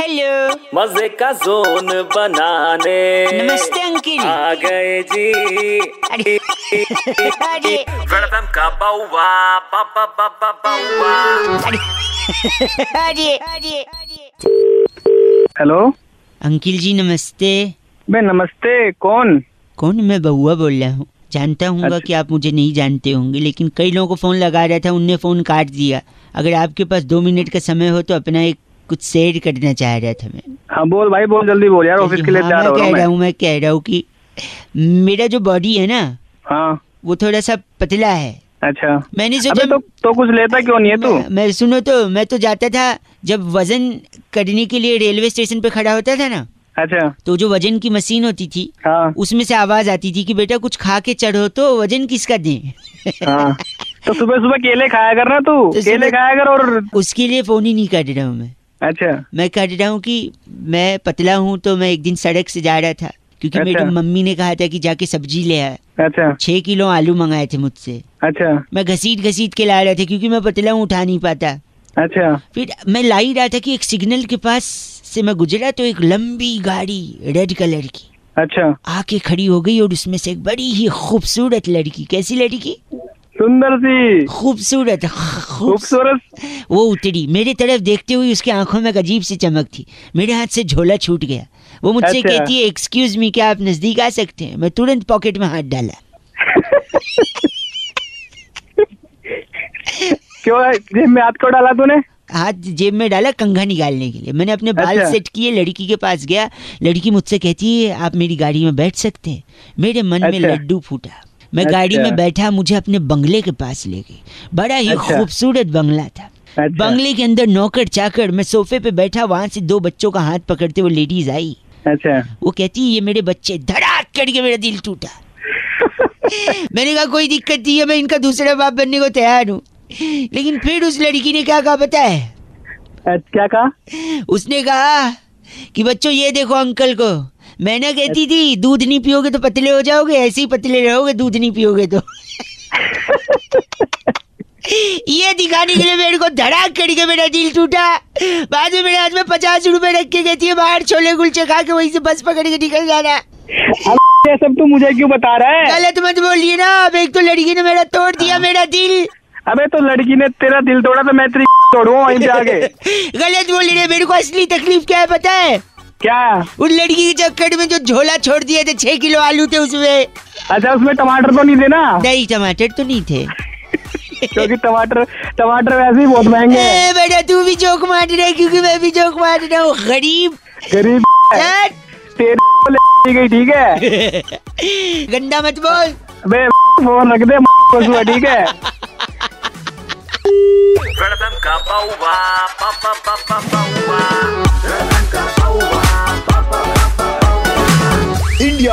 Hello मज़े का zone बनाने। नमस्ते अंकिल। आ गए जी। अरे अरे। वेलकम का बाउवा बाबा बाबा बाउवा। अरे अरे अरे। हेलो अंकिल जी नमस्ते। मैं नमस्ते कौन? कौन? मैं बउआ बोल रहा हूँ। जानता हूँ अच्छा। कि आप मुझे नहीं जानते होंगे लेकिन कई लोगों को फ़ोन लगा रहा था उनने फ़ोन काट दिया। अगर आपके पास दो मिनट का समय हो तो अपना एक कुछ शेयर करना चाह रहा था मैं। हाँ बोल भाई बोल जल्दी बोल यार ऑफ़िस के लिए हाँ, तैयार हो रहा कह हूँ रहा मैं। हूँ मैं कह रहा हूँ कि मेरा जो बॉडी है ना हाँ। वो थोड़ा सा पतला है। अच्छा। मैंने सोचा तो तो कुछ लेता क्यों नहीं है तू? मैं, मैं सुनो तो मैं तो जाता था जब वज़न करने के लिए रेलवे स्टेशन पे खड़ा होता था ना अच्छा। तो जो वज़न की मशीन होती थी हाँ। उसमें से आवाज़ आती थी कि बेटा कुछ खा के चढ़ो तो वज़न किसका दें? हाँ। तो सुबह सुबह केले खाया कर ना तू? तो केले खाया कर और उसके लिए फ़ोन ही नहीं कर रहा हूँ मैं। अच्छा। मैं कह रहा हूँ कि मैं पतला हूँ तो मैं एक दिन सड़क से जा रहा था क्योंकि अच्छा। मेरी मम्मी ने कहा था कि जाके सब्ज़ी ले आए अच्छा। छह किलो आलू मंगाए थे मुझसे। अच्छा। मैं घसीट घसीट के ला रहा था क्योंकि मैं पतला हूँ उठा नहीं पाता। अच्छा। फिर मैं ला ही रहा था कि एक सिग्नल के पास से मैं गुजरा तो एक लंबी गाड़ी रेड कलर की अच्छा। आके खड़ी हो गई और उसमें से एक बड़ी ही खूबसूरत लड़की। कैसी लड़की? सुंदर सी। खूबसूरत खूबसूरत। वो उतरी। मेरे तरफ़ देखते हुए उसकी आँखों में एक अजीब सी चमक थी। मेरे हाथ से झोला छूट गया। वो मुझसे अच्छा। कहती है एक्सक्यूज मी क्या आप नज़दीक आ सकते हैं? मैं तुरंत पॉकेट में हाथ डाला। क्यों? जेब में हाथ क्यों डाला तूने? हाथ जेब में डाला कंघा निकालने के लिए। मैंने अपने बाल अच्छा। सेट किए लड़की के पास गया। लड़की मुझसे कहती है आप मेरी गाड़ी में बैठ सकते हैं? मेरे मन अच्छा। में। लड्डू फूटा। मैं अच्छा। गाड़ी में बैठा मुझे अपने बंगले के पास ले गई। बड़ा ही अच्छा। खूबसूरत बंगला था। अच्छा। बंगले के अंदर नौकर चाकर मैं सोफे पे बैठा वहाँ से दो बच्चों का हाथ पकड़ते वो लेडीज़ आई। अच्छा। वो कहती है ये मेरे बच्चे धड़ाक करके मेरा दिल टूटा। मैंने कहा कोई दिक्कत नहीं है मैं इनका दूसरा बाप बनने को तैयार हूँ। लेकिन फिर उस लड़की ने क्या कहा पता है? अच्छा, क्या कहा? उसने कहा कि बच्चों ये देखो अंकल को मैं ना कहती थी दूध नहीं पियोगे तो पतले हो जाओगे ऐसे ही पतले रहोगे दूध नहीं पियोगे तो। ये दिखाने के लिए मेरे को धड़ाक करके मेरा दिल टूटा। बाद में मेरे हाथ में पचास रुपए रख के कहती है बाहर छोले कुलचे खा के वहीं से बस पकड़ के निकल जाना। ये सब तू मुझे क्यों बता रहा है? गलत मत बोलिए ना अब एक तो लड़की ने मेरा तोड़ दिया मेरा दिल। अबे तो लड़की ने तेरा दिल तोड़ा तो मैं तेरी तोड़ूँगा वहीं पे आगे गलत बोल रहे मेरे को असली तकलीफ़ क्या है पता है? क्या? उस लड़की के चक्कर में जो झोला छोड़ दिए थे छह किलो आलू थे उसमें। अच्छा उसमें टमाटर तो नहीं थे ना? नहीं टमाटर तो नहीं थे। क्योंकि टमाटर टमाटर वैसे ही बहुत महँगे हैं। बेटा तू भी जोक मार रहा है क्योंकि मैं भी जोक मार रहा हूँ। गरीब। गरीब। तेरी गई ठीक है? गंदा मत बोल। अबे फ़ोन रख दे ठीक है? वेलकम का बाउवा बाबा बाबा